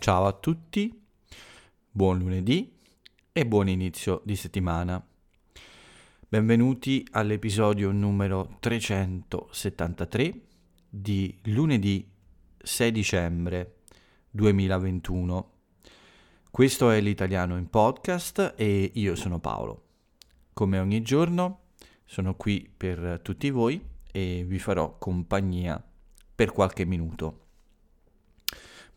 Ciao a tutti, buon lunedì e buon inizio di settimana. Benvenuti all'episodio numero 373 di lunedì 6 dicembre 2021. Questo è l'italiano in podcast e io sono Paolo. Come ogni giorno sono qui per tutti voi e vi farò compagnia per qualche minuto.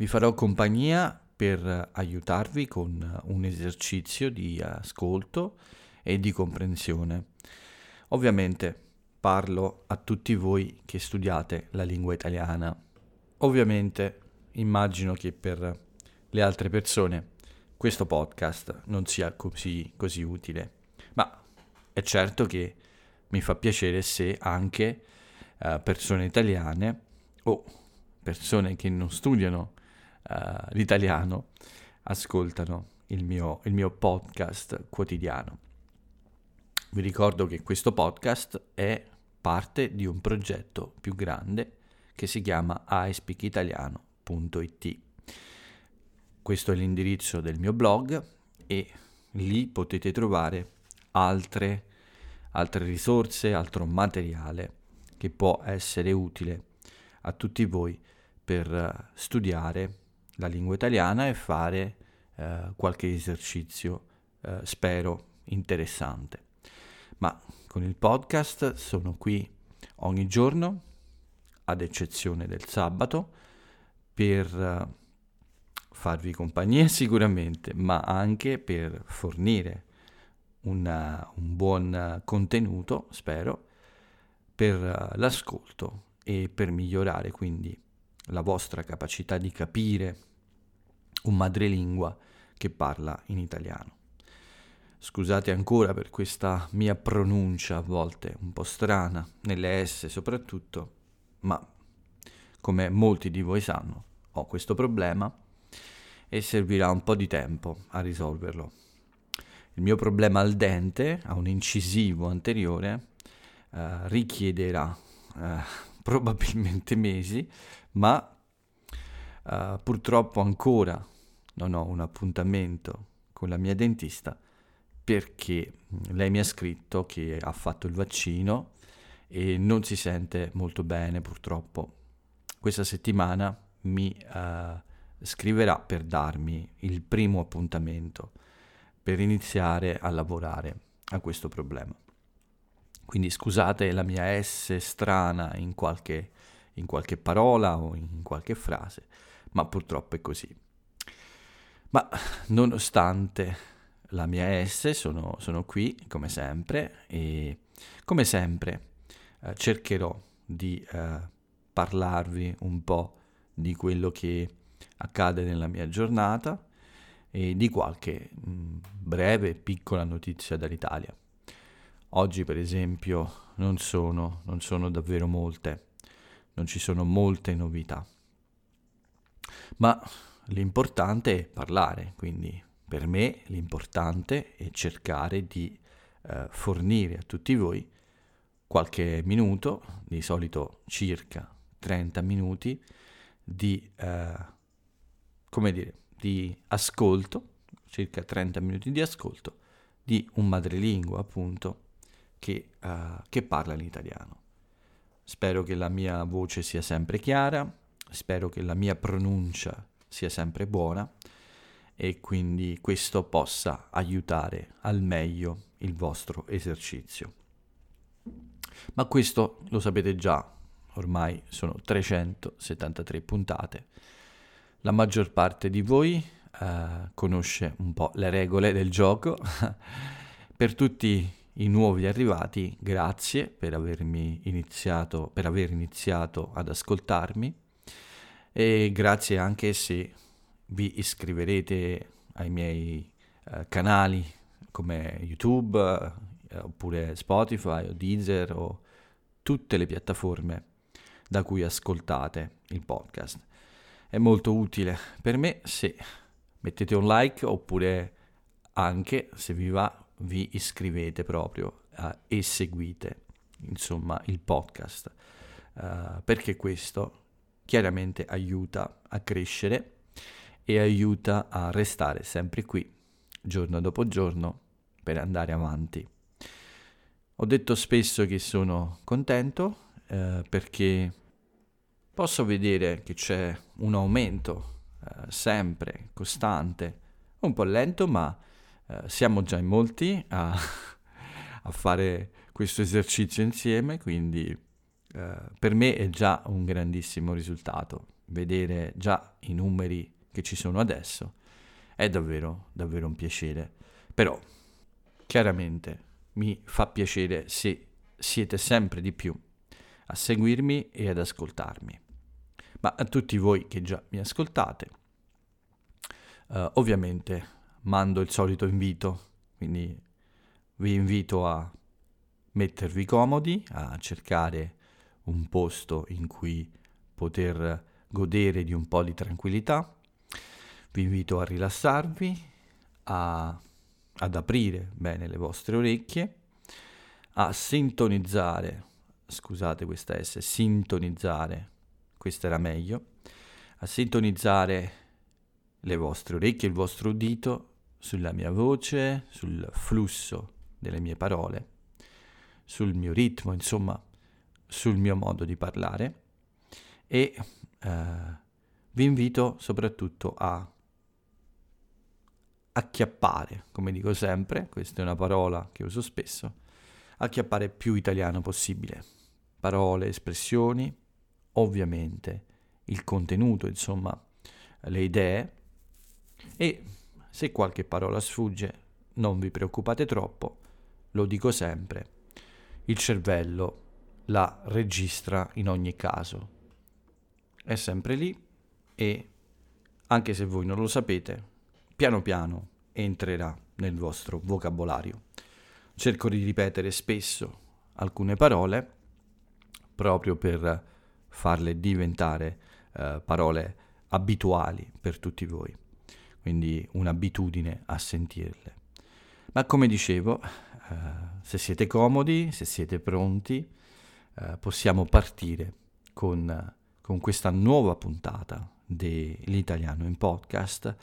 Vi farò compagnia per aiutarvi con un esercizio di ascolto e di comprensione. Ovviamente parlo a tutti voi che studiate la lingua italiana. Ovviamente immagino che per le altre persone questo podcast non sia così, così utile, ma è certo che mi fa piacere se anche uh, persone italiane o persone che non studiano uh, l'italiano ascoltano il mio, il mio podcast quotidiano. Vi ricordo che questo podcast è parte di un progetto più grande che si chiama iSpeakitaliano.it. Questo è l'indirizzo del mio blog e lì potete trovare altre, altre risorse, altro materiale che può essere utile a tutti voi per studiare la lingua italiana e fare eh, qualche esercizio, eh, spero, interessante. Ma con il podcast sono qui ogni giorno, ad eccezione del sabato, per eh, farvi compagnia sicuramente, ma anche per fornire una, un buon contenuto, spero, per uh, l'ascolto e per migliorare quindi la vostra capacità di capire un madrelingua che parla in italiano. Scusate ancora per questa mia pronuncia a volte un po' strana, nelle S soprattutto, ma come molti di voi sanno, ho questo problema e servirà un po' di tempo a risolverlo. Il mio problema al dente, a un incisivo anteriore, eh, richiederà eh, probabilmente mesi, ma eh, purtroppo ancora non ho un appuntamento con la mia dentista perché lei mi ha scritto che ha fatto il vaccino e non si sente molto bene purtroppo. Questa settimana mi uh, scriverà per darmi il primo appuntamento per iniziare a lavorare a questo problema. Quindi scusate la mia S strana in qualche, in qualche parola o in qualche frase, ma purtroppo è così. Ma nonostante la mia S sono, sono qui come sempre e come sempre eh, cercherò di eh, parlarvi un po' di quello che accade nella mia giornata e di qualche mh, mm, breve piccola notizia dall'Italia. Oggi per esempio non sono, non sono davvero molte, non ci sono molte novità, ma l'importante è parlare, quindi per me l'importante è cercare di eh, fornire a tutti voi qualche minuto, di solito circa 30 minuti, di, eh, come dire, di ascolto, circa 30 minuti di ascolto di un madrelingua appunto che, uh, che parla l'italiano. Spero che la mia voce sia sempre chiara, spero che la mia pronuncia sia sempre buona e quindi questo possa aiutare al meglio il vostro esercizio. Ma questo lo sapete già, ormai sono 373 puntate. La maggior parte di voi eh, conosce un po' le regole del gioco. per tutti i nuovi arrivati, grazie per avermi iniziato, per aver iniziato ad ascoltarmi e grazie anche se vi iscriverete ai miei eh, canali come YouTube eh, oppure Spotify o Deezer o tutte le piattaforme da cui ascoltate il podcast. È molto utile per me se mettete un like oppure anche se vi va vi iscrivete proprio uh, e seguite insomma il podcast uh, perché questo chiaramente aiuta a crescere e aiuta a restare sempre qui, giorno dopo giorno, per andare avanti. Ho detto spesso che sono contento eh, perché posso vedere che c'è un aumento eh, sempre costante, un po' lento, ma eh, siamo già in molti a, a, fare questo esercizio insieme, quindi eh, per me è già un grandissimo risultato. Vedere già i numeri che ci sono adesso è davvero, davvero un piacere. Però, chiaramente, mi fa piacere se siete sempre di più a seguirmi e ad ascoltarmi. Ma a tutti voi che già mi ascoltate, uh, ovviamente mando il solito invito, quindi vi invito a mettervi comodi, a cercare un posto in cui poter godere di un po' di tranquillità. Vi invito a rilassarvi, a ad aprire bene le vostre orecchie, a sintonizzare, scusate questa S, sintonizzare, questa era meglio, a sintonizzare le vostre orecchie, il vostro udito sulla mia voce, sul flusso delle mie parole, sul mio ritmo, insomma, sul mio modo di parlare e eh, vi invito soprattutto a acchiappare, come dico sempre, questa è una parola che uso spesso, acchiappare più italiano possibile. Parole, espressioni, ovviamente il contenuto, insomma, le idee e se qualche parola sfugge, non vi preoccupate troppo, lo dico sempre, il cervello la registra in ogni caso. È sempre lì e anche se voi non lo sapete, piano piano entrerà nel vostro vocabolario. Cerco di ripetere spesso alcune parole proprio per farle diventare eh, parole abituali per tutti voi, quindi un'abitudine a sentirle. Ma come dicevo, eh, se siete comodi, se siete pronti, eh, possiamo partire con, con questa nuova puntata dell'italiano in podcast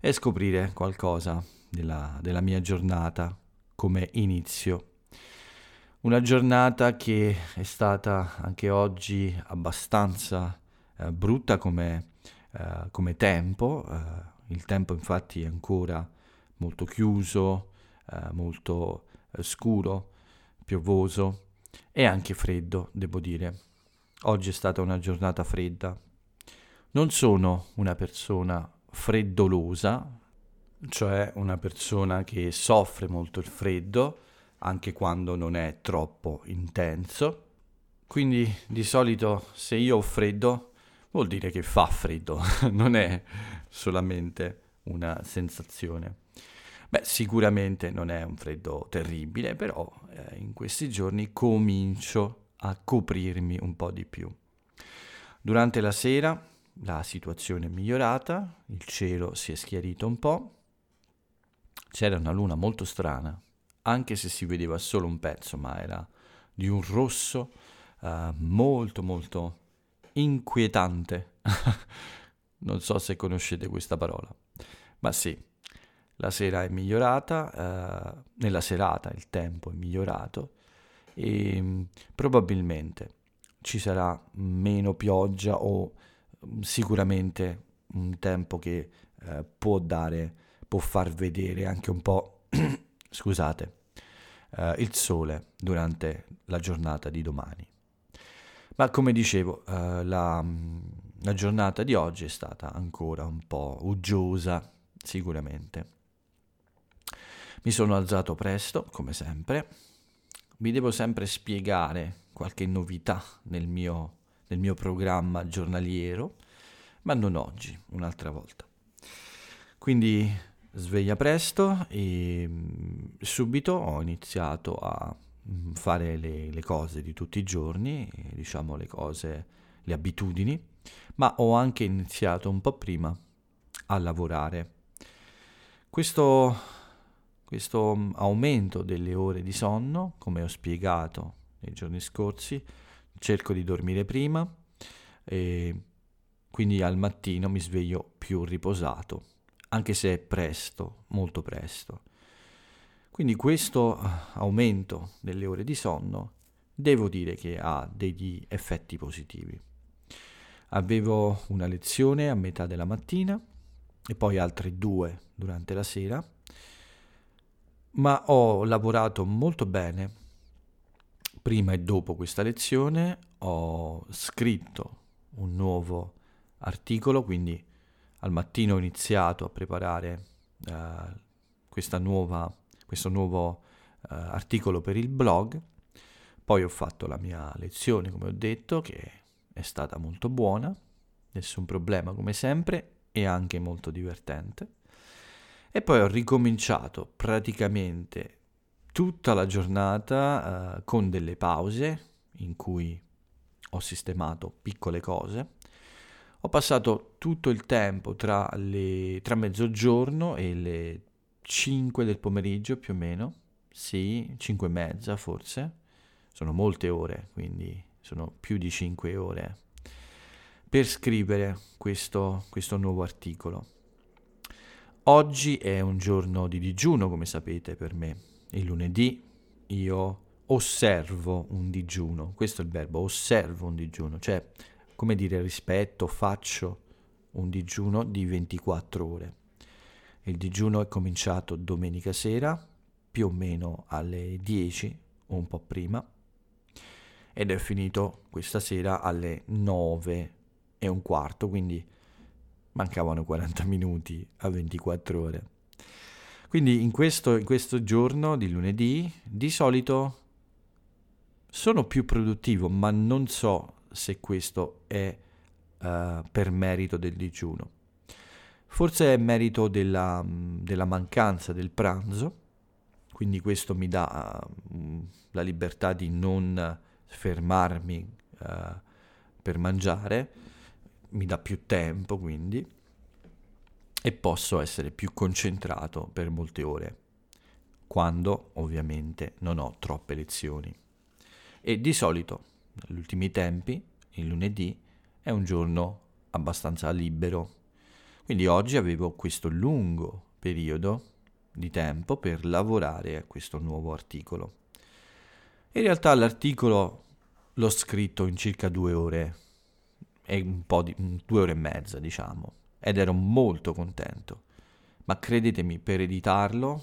e scoprire qualcosa della, della mia giornata come inizio. Una giornata che è stata anche oggi abbastanza eh, brutta come, eh, come tempo, eh, il tempo infatti è ancora molto chiuso, eh, molto scuro, piovoso e anche freddo, devo dire. Oggi è stata una giornata fredda. Non sono una persona freddolosa, cioè una persona che soffre molto il freddo, anche quando non è troppo intenso. Quindi di solito se io ho freddo vuol dire che fa freddo, non è solamente una sensazione. Beh, sicuramente non è un freddo terribile, però eh, in questi giorni comincio a coprirmi un po' di più. Durante la sera la situazione è migliorata, il cielo si è schiarito un po', c'era una luna molto strana, anche se si vedeva solo un pezzo, ma era di un rosso uh, molto molto inquietante. non so se conoscete questa parola, ma sì, la sera è migliorata, uh, nella serata il tempo è migliorato e um, probabilmente ci sarà meno pioggia o sicuramente un tempo che eh, può dare, può far vedere anche un po', scusate, eh, il sole durante la giornata di domani. Ma come dicevo, eh, la, la giornata di oggi è stata ancora un po' uggiosa, sicuramente. Mi sono alzato presto, come sempre. Vi devo sempre spiegare qualche novità nel mio nel mio programma giornaliero, ma non oggi, un'altra volta. Quindi sveglia presto e mm, subito ho iniziato a mm, fare le, le cose di tutti i giorni, diciamo le cose, le abitudini, ma ho anche iniziato un po' prima a lavorare. Questo, questo mm, aumento delle ore di sonno, come ho spiegato nei giorni scorsi, cerco di dormire prima e quindi al mattino mi sveglio più riposato, anche se è presto, molto presto. Quindi questo eh, aumento delle ore di sonno devo dire che ha degli effetti positivi. Avevo una lezione a metà della mattina e poi altre due durante la sera, ma ho lavorato molto bene prima e dopo questa lezione, ho scritto un nuovo articolo, quindi al mattino ho iniziato a preparare uh, nuova, questo nuovo uh, articolo per il blog, poi ho fatto la mia lezione, come ho detto, che è stata molto buona, nessun problema come sempre e anche molto divertente. E poi ho ricominciato praticamente tutta la giornata uh, con delle pause in cui ho sistemato piccole cose. Ho passato tutto il tempo tra, le, tra mezzogiorno e le 5 del pomeriggio più o meno, sì, 5 e mezza forse, sono molte ore, quindi sono più di 5 ore, per scrivere questo, questo nuovo articolo. Oggi è un giorno di digiuno, come sapete, per me. Il lunedì io osservo un digiuno, questo è il verbo, osservo un digiuno, cioè, come dire, rispetto, faccio un digiuno di 24 ore. Il digiuno è cominciato domenica sera, più o meno alle 10 o un po' prima, ed è finito questa sera alle 9 e un quarto, quindi mancavano 40 minuti a 24 ore. Quindi in questo, in questo giorno di lunedì di solito sono più produttivo, ma non so se questo è uh, per merito del digiuno. Forse è merito della, della mancanza del pranzo, quindi questo mi dà uh, la libertà di non fermarmi uh, per mangiare, mi dà più tempo quindi e posso essere più concentrato per molte ore, quando ovviamente non ho troppe lezioni. E di solito, negli ultimi tempi, il lunedì è un giorno abbastanza libero, quindi oggi avevo questo lungo periodo di tempo per lavorare a questo nuovo articolo. In realtà l'articolo l'ho scritto in circa due ore, e un po' di due ore e mezza, diciamo, ed ero molto contento. Ma credetemi, per editarlo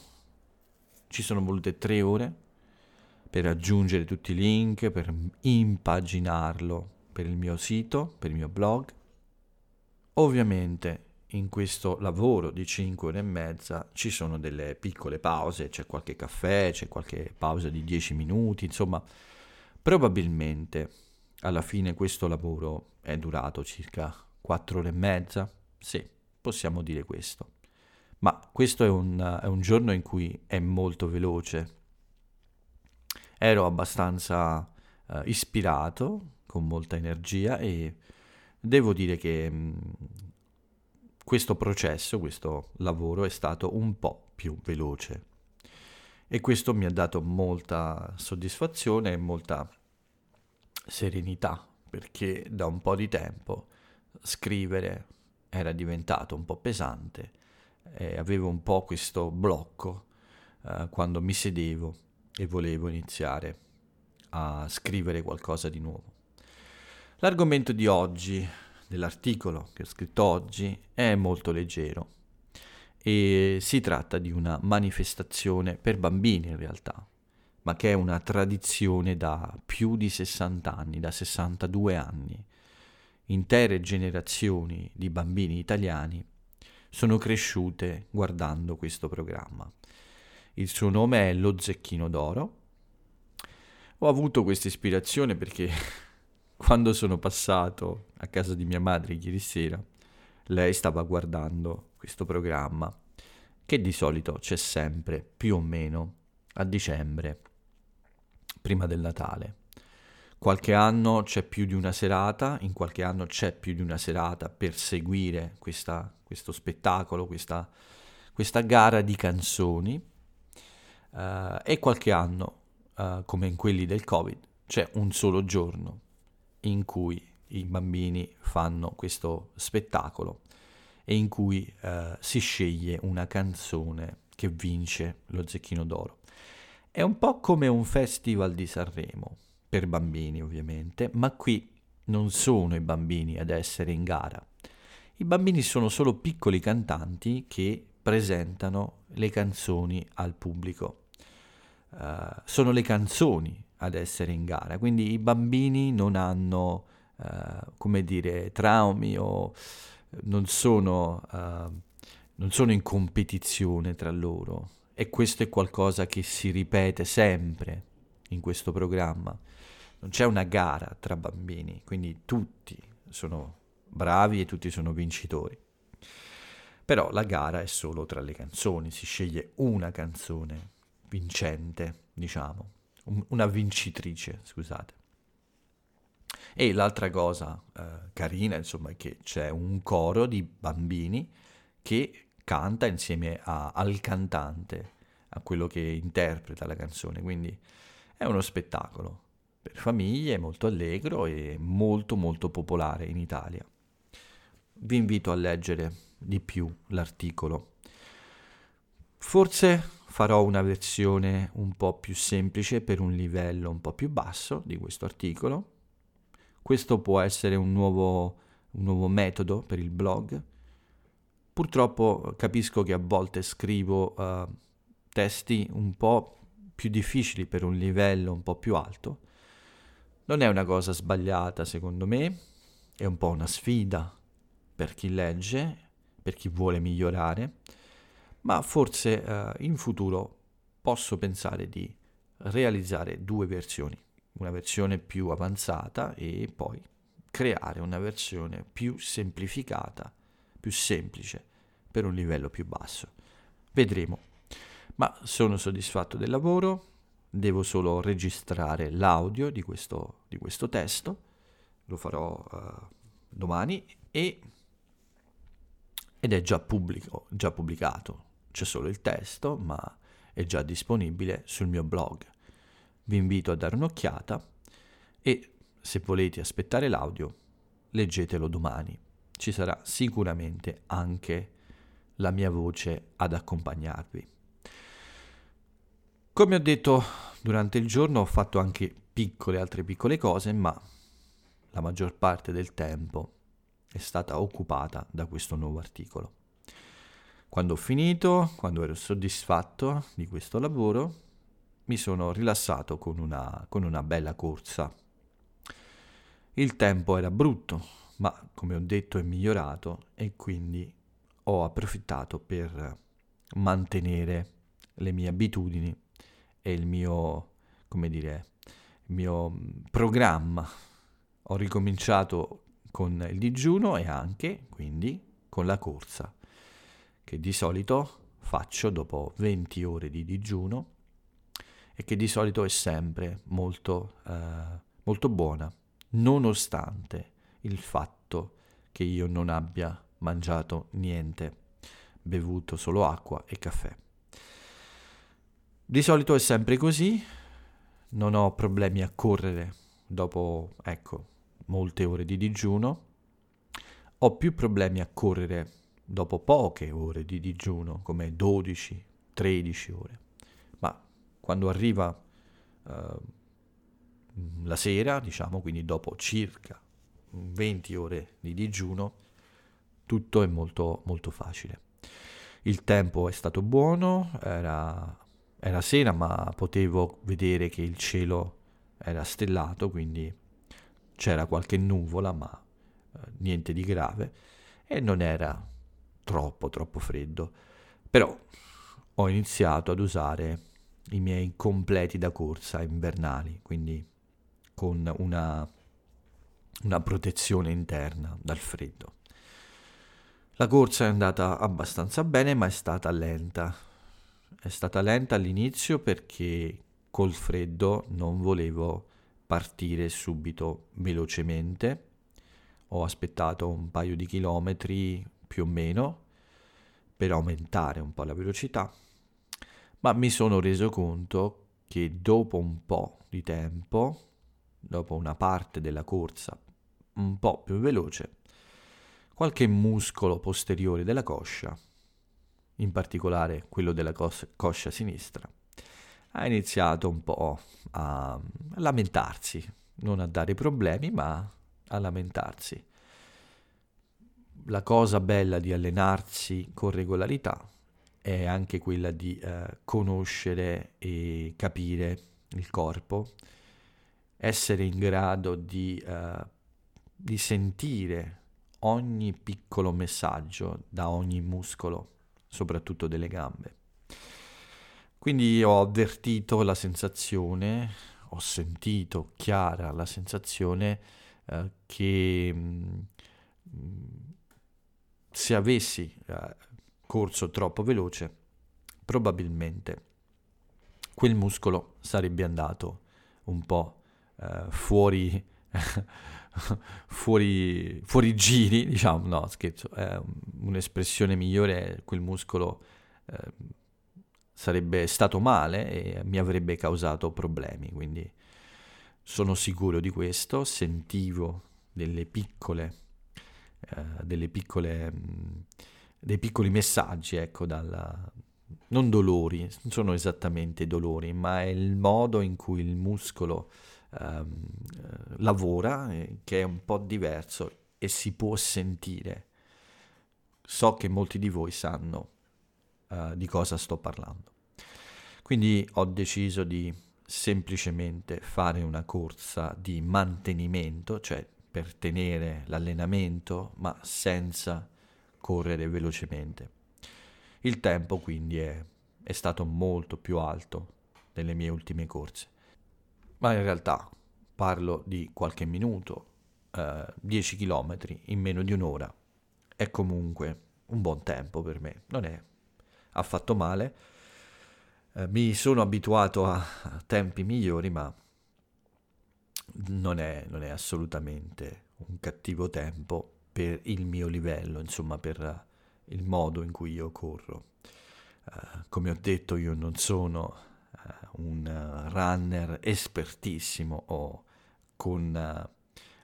ci sono volute tre ore per aggiungere tutti i link, per impaginarlo per il mio sito, per il mio blog. Ovviamente in questo lavoro di 5 ore e mezza ci sono delle piccole pause, c'è qualche caffè, c'è qualche pausa di 10 minuti, insomma, probabilmente alla fine questo lavoro è durato circa 4 ore e mezza, sì, possiamo dire questo. Ma questo è un, è un giorno in cui è molto veloce. Ero abbastanza uh, ispirato, con molta energia e devo dire che mh, questo processo, questo lavoro è stato un po' più veloce e questo mi ha dato molta soddisfazione e molta serenità perché da un po' di tempo scrivere era diventato un po' pesante e avevo un po' questo blocco eh, quando mi sedevo e volevo iniziare a scrivere qualcosa di nuovo. L'argomento di oggi dell'articolo che ho scritto oggi è molto leggero e si tratta di una manifestazione per bambini in realtà, ma che è una tradizione da più di 60 anni, da 62 anni. Intere generazioni di bambini italiani sono cresciute guardando questo programma. Il suo nome è Lo Zecchino d'Oro. Ho avuto questa ispirazione perché quando sono passato a casa di mia madre ieri sera, lei stava guardando questo programma che di solito c'è sempre più o meno a dicembre, prima del Natale. Qualche anno c'è più di una serata, in qualche anno c'è più di una serata per seguire questa, questo spettacolo, questa, questa, gara di canzoni uh, e qualche anno, uh, come in quelli del Covid, c'è un solo giorno in cui i bambini fanno questo spettacolo e in cui eh, si sceglie una canzone che vince lo Zecchino d'Oro. È un po' come un festival di Sanremo, per bambini ovviamente, ma qui non sono i bambini ad essere in gara. I bambini sono solo piccoli cantanti che presentano le canzoni al pubblico. Uh, sono le canzoni ad essere in gara, quindi i bambini non hanno, uh, come dire, traumi o non sono, uh, non sono in competizione tra loro e questo è qualcosa che si ripete sempre in questo programma. Non c'è una gara tra bambini, quindi tutti sono bravi e tutti sono vincitori. Però la gara è solo tra le canzoni, si sceglie una canzone vincente, diciamo, una vincitrice, scusate. E l'altra cosa eh, carina, insomma, è che c'è un coro di bambini che canta insieme a, al cantante, a quello che interpreta la canzone, quindi è uno spettacolo per famiglie, molto allegro e molto molto popolare in Italia. Vi invito a leggere di più l'articolo. Forse farò una versione un po' più semplice per un livello un po' più basso di questo articolo. Questo può essere un nuovo, un nuovo metodo per il blog. Purtroppo capisco che a volte scrivo uh, testi un po' più difficili per un livello un po' più alto. Non è una cosa sbagliata secondo me, è un po' una sfida per chi legge, per chi vuole migliorare, ma forse eh, in futuro posso pensare di realizzare due versioni, una versione più avanzata e poi creare una versione più semplificata, più semplice per un livello più basso. Vedremo. Ma sono soddisfatto del lavoro, devo solo registrare l'audio di questo, di questo testo, lo farò uh, domani e ed è già, pubblico, già pubblicato. C'è solo il testo, ma è già disponibile sul mio blog. Vi invito a dare un'occhiata e se volete aspettare l'audio, leggetelo domani. Ci sarà sicuramente anche la mia voce ad accompagnarvi. Come ho detto durante il giorno ho fatto anche piccole altre piccole cose, ma la maggior parte del tempo è stata occupata da questo nuovo articolo. Quando ho finito, quando ero soddisfatto di questo lavoro, mi sono rilassato con una, con una bella corsa. Il tempo era brutto, ma come ho detto è migliorato e quindi ho approfittato per mantenere le mie abitudini e il mio, come dire, il mio programma. Ho ricominciato con il digiuno e anche quindi con la corsa, che di solito faccio dopo 20 ore di digiuno e che di solito è sempre molto, eh, molto buona, nonostante il fatto che io non abbia mangiato niente, bevuto solo acqua e caffè. Di solito è sempre così, non ho problemi a correre dopo, ecco, molte ore di digiuno, ho più problemi a correre dopo poche ore di digiuno, come 12, 13 ore. Ma quando arriva uh, la sera, diciamo, quindi dopo circa 20 ore di digiuno, tutto è molto, molto facile. Il tempo è stato buono, era, era sera, ma potevo vedere che il cielo era stellato, quindi c'era qualche nuvola, ma eh, niente di grave, e non era troppo, troppo freddo. Però ho iniziato ad usare i miei completi da corsa invernali, quindi con una, una protezione interna dal freddo. La corsa è andata abbastanza bene, ma è stata lenta. È stata lenta all'inizio perché col freddo non volevo partire subito velocemente. Ho aspettato un paio di chilometri più o meno per aumentare un po' la velocità, ma mi sono reso conto che dopo un po' di tempo, dopo una parte della corsa un po' più veloce, qualche muscolo posteriore della coscia, in particolare quello della cos- coscia sinistra, ha iniziato un po' a lamentarsi, non a dare problemi, ma a lamentarsi. La cosa bella di allenarsi con regolarità è anche quella di eh, conoscere e capire il corpo, essere in grado di, eh, di sentire ogni piccolo messaggio da ogni muscolo, soprattutto delle gambe. Quindi ho avvertito la sensazione, ho sentito chiara la sensazione eh, che mh, mm, se avessi eh, corso troppo veloce, probabilmente quel muscolo sarebbe andato un po' eh, fuori, fuori, fuori giri, diciamo, no scherzo, è un'espressione migliore, quel muscolo eh, sarebbe stato male e mi avrebbe causato problemi, quindi sono sicuro di questo, sentivo delle piccole, eh, delle piccole, mh, dei piccoli messaggi, ecco, dalla, non dolori, non sono esattamente dolori, ma è il modo in cui il muscolo ehm, lavora, eh, che è un po' diverso e si può sentire. So che molti di voi sanno uh, di cosa sto parlando. Quindi ho deciso di semplicemente fare una corsa di mantenimento, cioè per tenere l'allenamento, ma senza correre velocemente. Il tempo quindi è, è stato molto più alto delle mie ultime corse, ma in realtà parlo di qualche minuto, eh, 10 km in meno di un'ora. È comunque un buon tempo per me, non è affatto male. Eh, mi sono abituato a, tempi migliori, ma non è, non è, assolutamente un cattivo tempo per il mio livello, insomma, per il modo in cui io corro. Uh, come ho detto, io non sono un runner espertissimo o con,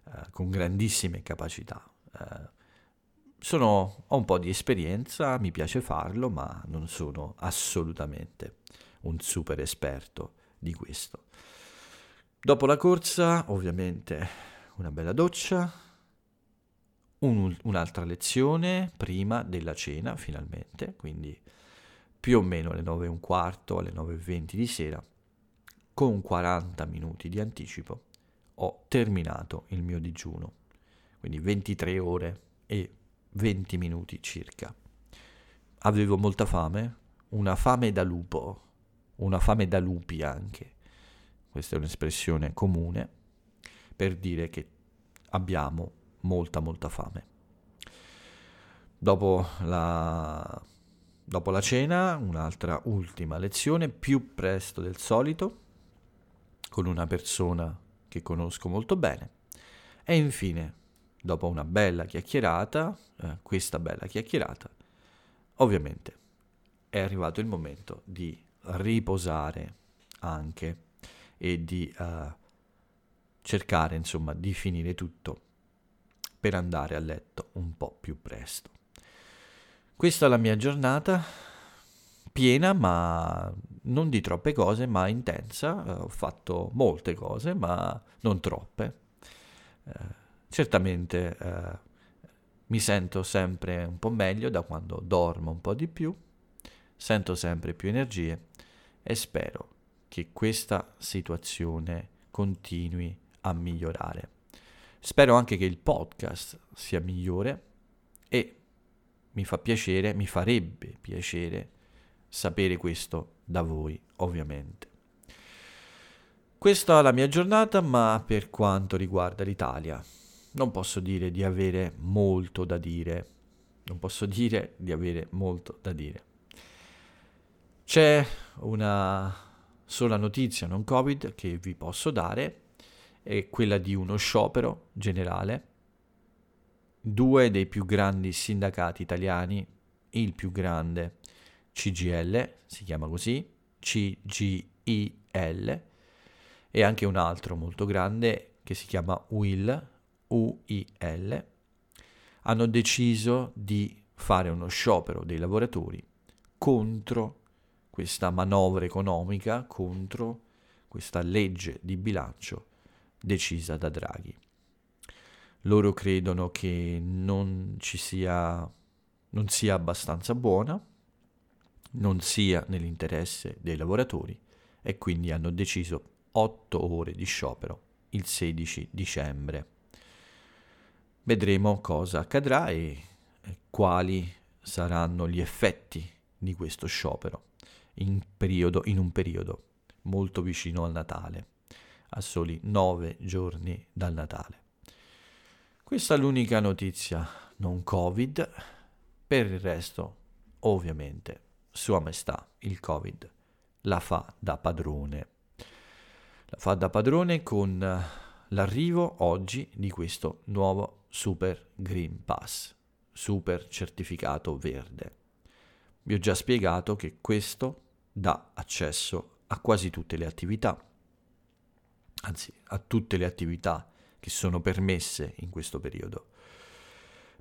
uh, con grandissime capacità sono, ho un po' di esperienza, mi piace farlo, ma non sono assolutamente un super esperto di questo. Dopo la corsa, ovviamente, una bella doccia, un, un'altra lezione prima della cena, finalmente, quindi più o meno alle 9 e un quarto, alle 9 e 20 di sera, con 40 minuti di anticipo, ho terminato il mio digiuno, quindi 23 ore e 20 minuti circa. Avevo molta fame, una fame da lupo, una fame da lupi anche. Questa è un'espressione comune per dire che abbiamo molta molta fame. Dopo la, dopo la cena, un'altra ultima lezione, più presto del solito, con una persona che conosco molto bene. E infine dopo una bella chiacchierata, eh, questa bella chiacchierata, ovviamente è arrivato il momento di riposare anche e di uh, cercare insomma di finire tutto per andare a letto un po' più presto. Questa è la mia giornata piena ma non di troppe cose ma intensa, uh, ho fatto molte cose ma non troppe. Uh, Certamente eh, mi sento sempre un po' meglio da quando dormo un po' di più, sento sempre più energie e spero che questa situazione continui a migliorare. Spero anche che il podcast sia migliore e mi fa piacere, mi farebbe piacere sapere questo da voi, ovviamente. Questa è la mia giornata, ma per quanto riguarda l'Italia, non posso dire di avere molto da dire. Non posso dire di avere molto da dire. C'è una sola notizia non Covid che vi posso dare, è quella di uno sciopero generale. Due dei più grandi sindacati italiani, il più grande CGL, si chiama così, CGIL, e anche un altro molto grande che si chiama UIL, UIL hanno deciso di fare uno sciopero dei lavoratori contro questa manovra economica, contro questa legge di bilancio decisa da Draghi. Loro credono che non ci sia, non sia abbastanza buona, non sia nell'interesse dei lavoratori e quindi hanno deciso otto ore di sciopero il 16 dicembre. Vedremo cosa accadrà e quali saranno gli effetti di questo sciopero in, periodo, in un periodo molto vicino al Natale, a soli nove giorni dal Natale. Questa è l'unica notizia non Covid, per il resto, ovviamente, Sua Maestà, il Covid, la fa da padrone. La fa da padrone con l'arrivo oggi di questo nuovo Super Green Pass, super certificato verde. Vi ho già spiegato che questo dà accesso a quasi tutte le attività, anzi a tutte le attività che sono permesse in questo periodo.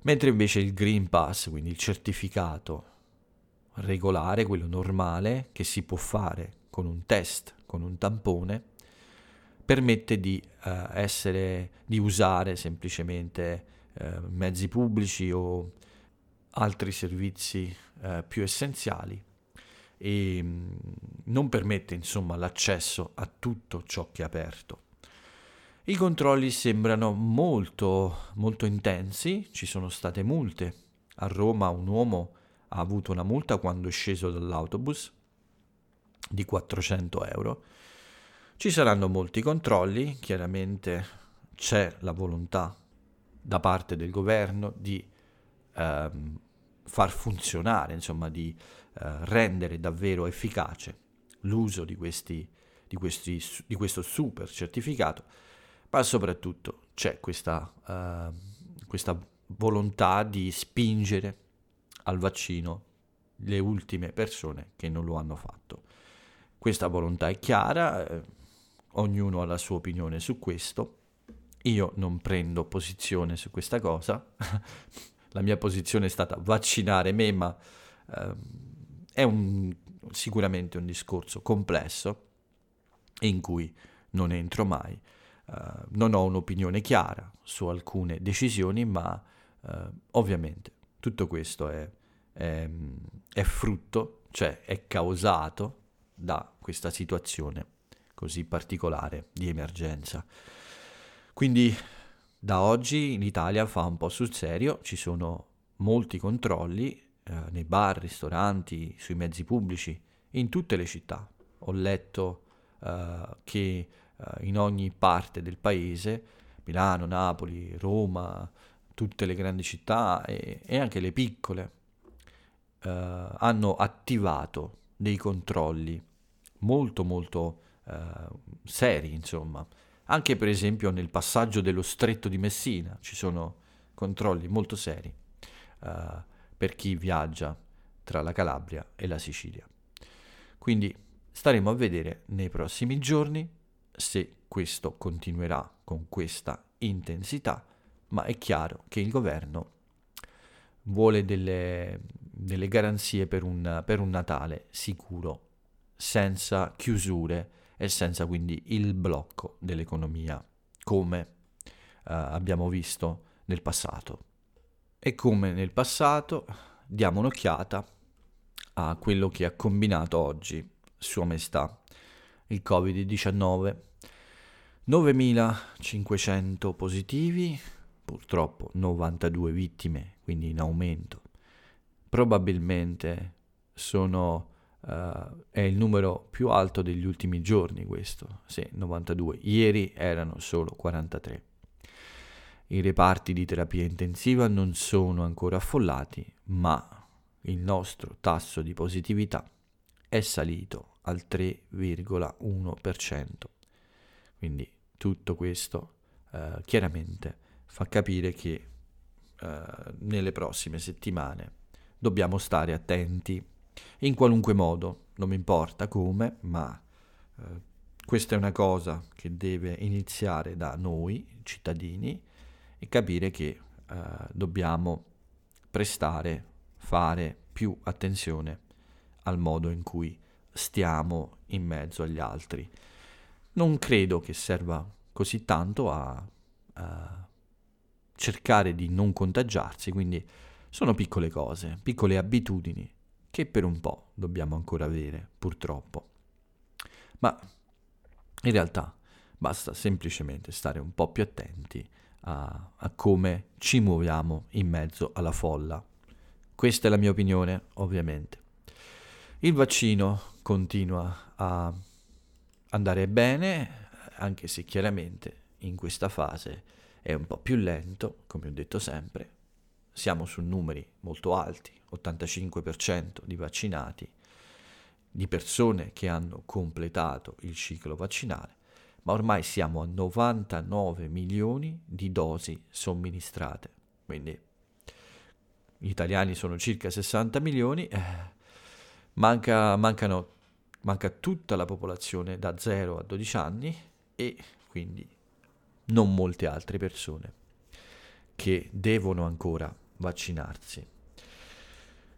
Mentre invece il Green Pass, quindi il certificato regolare, quello normale, che si può fare con un test, con un tampone, permette di, uh, essere, di usare semplicemente uh, mezzi pubblici o altri servizi uh, più essenziali e mm, non permette insomma l'accesso a tutto ciò che è aperto. I controlli sembrano molto, molto intensi, ci sono state multe. A Roma un uomo ha avuto una multa quando è sceso dall'autobus di 400 euro. Ci saranno molti controlli, chiaramente c'è la volontà da parte del governo di ehm, far funzionare, insomma, di eh, rendere davvero efficace l'uso di, questi, di, questi, di, questo super certificato, ma soprattutto c'è questa, uh, questa volontà di spingere al vaccino le ultime persone che non lo hanno fatto. Questa volontà è chiara, eh, ognuno ha la sua opinione su questo. Io non prendo posizione su questa cosa. la mia posizione è stata vaccinare me, ma eh, è un, sicuramente un discorso complesso in cui non entro mai. Uh, non ho un'opinione chiara su alcune decisioni, ma uh, ovviamente tutto questo è, è, è frutto, cioè è causato da questa situazione così particolare di emergenza. Quindi da oggi in Italia fa un po' sul serio, ci sono molti controlli eh, nei bar, ristoranti, sui mezzi pubblici, in tutte le città. Ho letto eh, che eh, in ogni parte del paese, Milano, Napoli, Roma, tutte le grandi città e, e anche le piccole, eh, hanno attivato dei controlli molto molto eh, seri, insomma. Anche per esempio nel passaggio dello stretto di Messina ci sono controlli molto seri. Uh, per chi viaggia tra la Calabria e la Sicilia. Quindi staremo a vedere nei prossimi giorni se questo continuerà con questa intensità, ma è chiaro che il governo vuole delle, delle garanzie per un, per un Natale sicuro, senza chiusure e senza quindi il blocco dell'economia, come uh, abbiamo visto nel passato. E come nel passato diamo un'occhiata a quello che ha combinato oggi Sua Maestà, il Covid-19. 9.500 positivi, purtroppo 92 vittime, quindi in aumento. Probabilmente sono, uh, è il numero più alto degli ultimi giorni questo, sì, 92. Ieri erano solo 43. I reparti di terapia intensiva non sono ancora affollati, ma il nostro tasso di positività è salito al 3,1%. Quindi tutto questo eh, chiaramente fa capire che eh, nelle prossime settimane dobbiamo stare attenti in qualunque modo, non mi importa come, ma eh, questa è una cosa che deve iniziare da noi cittadini e capire che eh, dobbiamo prestare, fare più attenzione al modo in cui stiamo in mezzo agli altri. Non credo che serva così tanto a, a cercare di non contagiarsi, quindi sono piccole cose, piccole abitudini che per un po' dobbiamo ancora avere, purtroppo. Ma in realtà basta semplicemente stare un po' più attenti a, a come ci muoviamo in mezzo alla folla. Questa è la mia opinione, ovviamente. Il vaccino continua a andare bene, anche se chiaramente in questa fase è un po' più lento, come ho detto sempre. Siamo su numeri molto alti, 85% di vaccinati, di persone che hanno completato il ciclo vaccinale ma ormai siamo a 99 milioni di dosi somministrate. Quindi gli italiani sono circa 60 milioni, eh, manca, mancano, manca tutta la popolazione da 0 a 12 anni e quindi non molte altre persone che devono ancora vaccinarsi.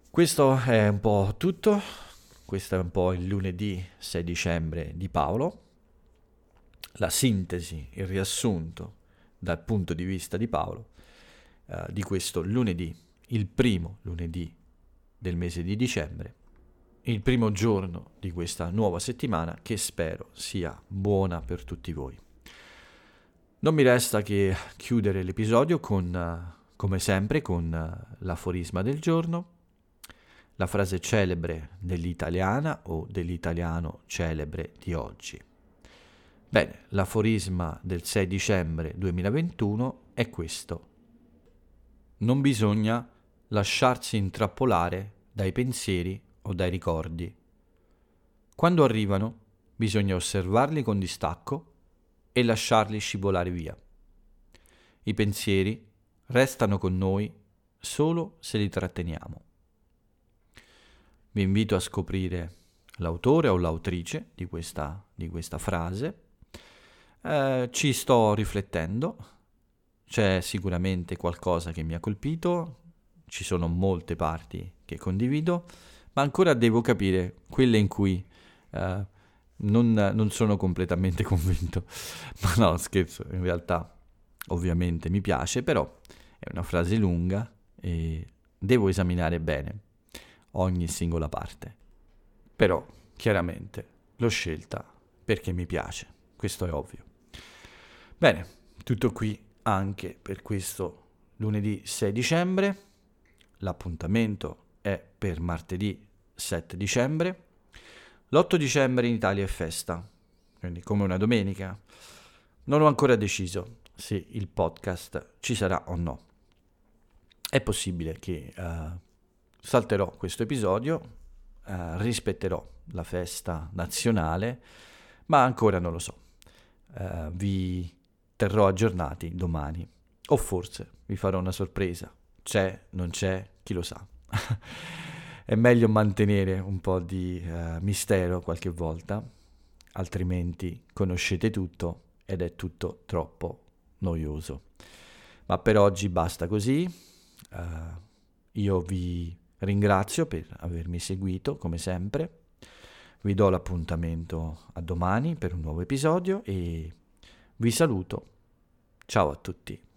Questo è un po' tutto, questo è un po' il lunedì 6 dicembre di Paolo la sintesi, il riassunto dal punto di vista di Paolo eh, di questo lunedì, il primo lunedì del mese di dicembre, il primo giorno di questa nuova settimana che spero sia buona per tutti voi. Non mi resta che chiudere l'episodio con, uh, come sempre, con uh, l'aforisma del giorno, la frase celebre dell'italiana o dell'italiano celebre di oggi. Bene, l'aforisma del 6 dicembre 2021 è questo. Non bisogna lasciarsi intrappolare dai pensieri o dai ricordi. Quando arrivano, bisogna osservarli con distacco e lasciarli scivolare via. I pensieri restano con noi solo se li tratteniamo. Vi invito a scoprire l'autore o l'autrice di questa, di questa frase eh, ci sto riflettendo, c'è sicuramente qualcosa che mi ha colpito, ci sono molte parti che condivido, ma ancora devo capire quelle in cui eh, non, non sono completamente convinto. Ma no, scherzo, in realtà ovviamente mi piace, però è una frase lunga e devo esaminare bene ogni singola parte. Però chiaramente l'ho scelta perché mi piace, questo è ovvio. Bene, tutto qui anche per questo lunedì 6 dicembre. L'appuntamento è per martedì 7 dicembre. L'8 dicembre in Italia è festa, quindi come una domenica. Non ho ancora deciso se il podcast ci sarà o no. È possibile che uh, salterò questo episodio, uh, rispetterò la festa nazionale, ma ancora non lo so. Uh, vi terrò aggiornati domani. O forse vi farò una sorpresa. C'è, non c'è, chi lo sa. È meglio mantenere un po' di uh, mistero qualche volta, altrimenti conoscete tutto ed è tutto troppo noioso. Ma per oggi basta così. Uh, io vi ringrazio per avermi seguito come sempre. Vi do l'appuntamento a domani per un nuovo episodio e vi saluto. Ciao a tutti.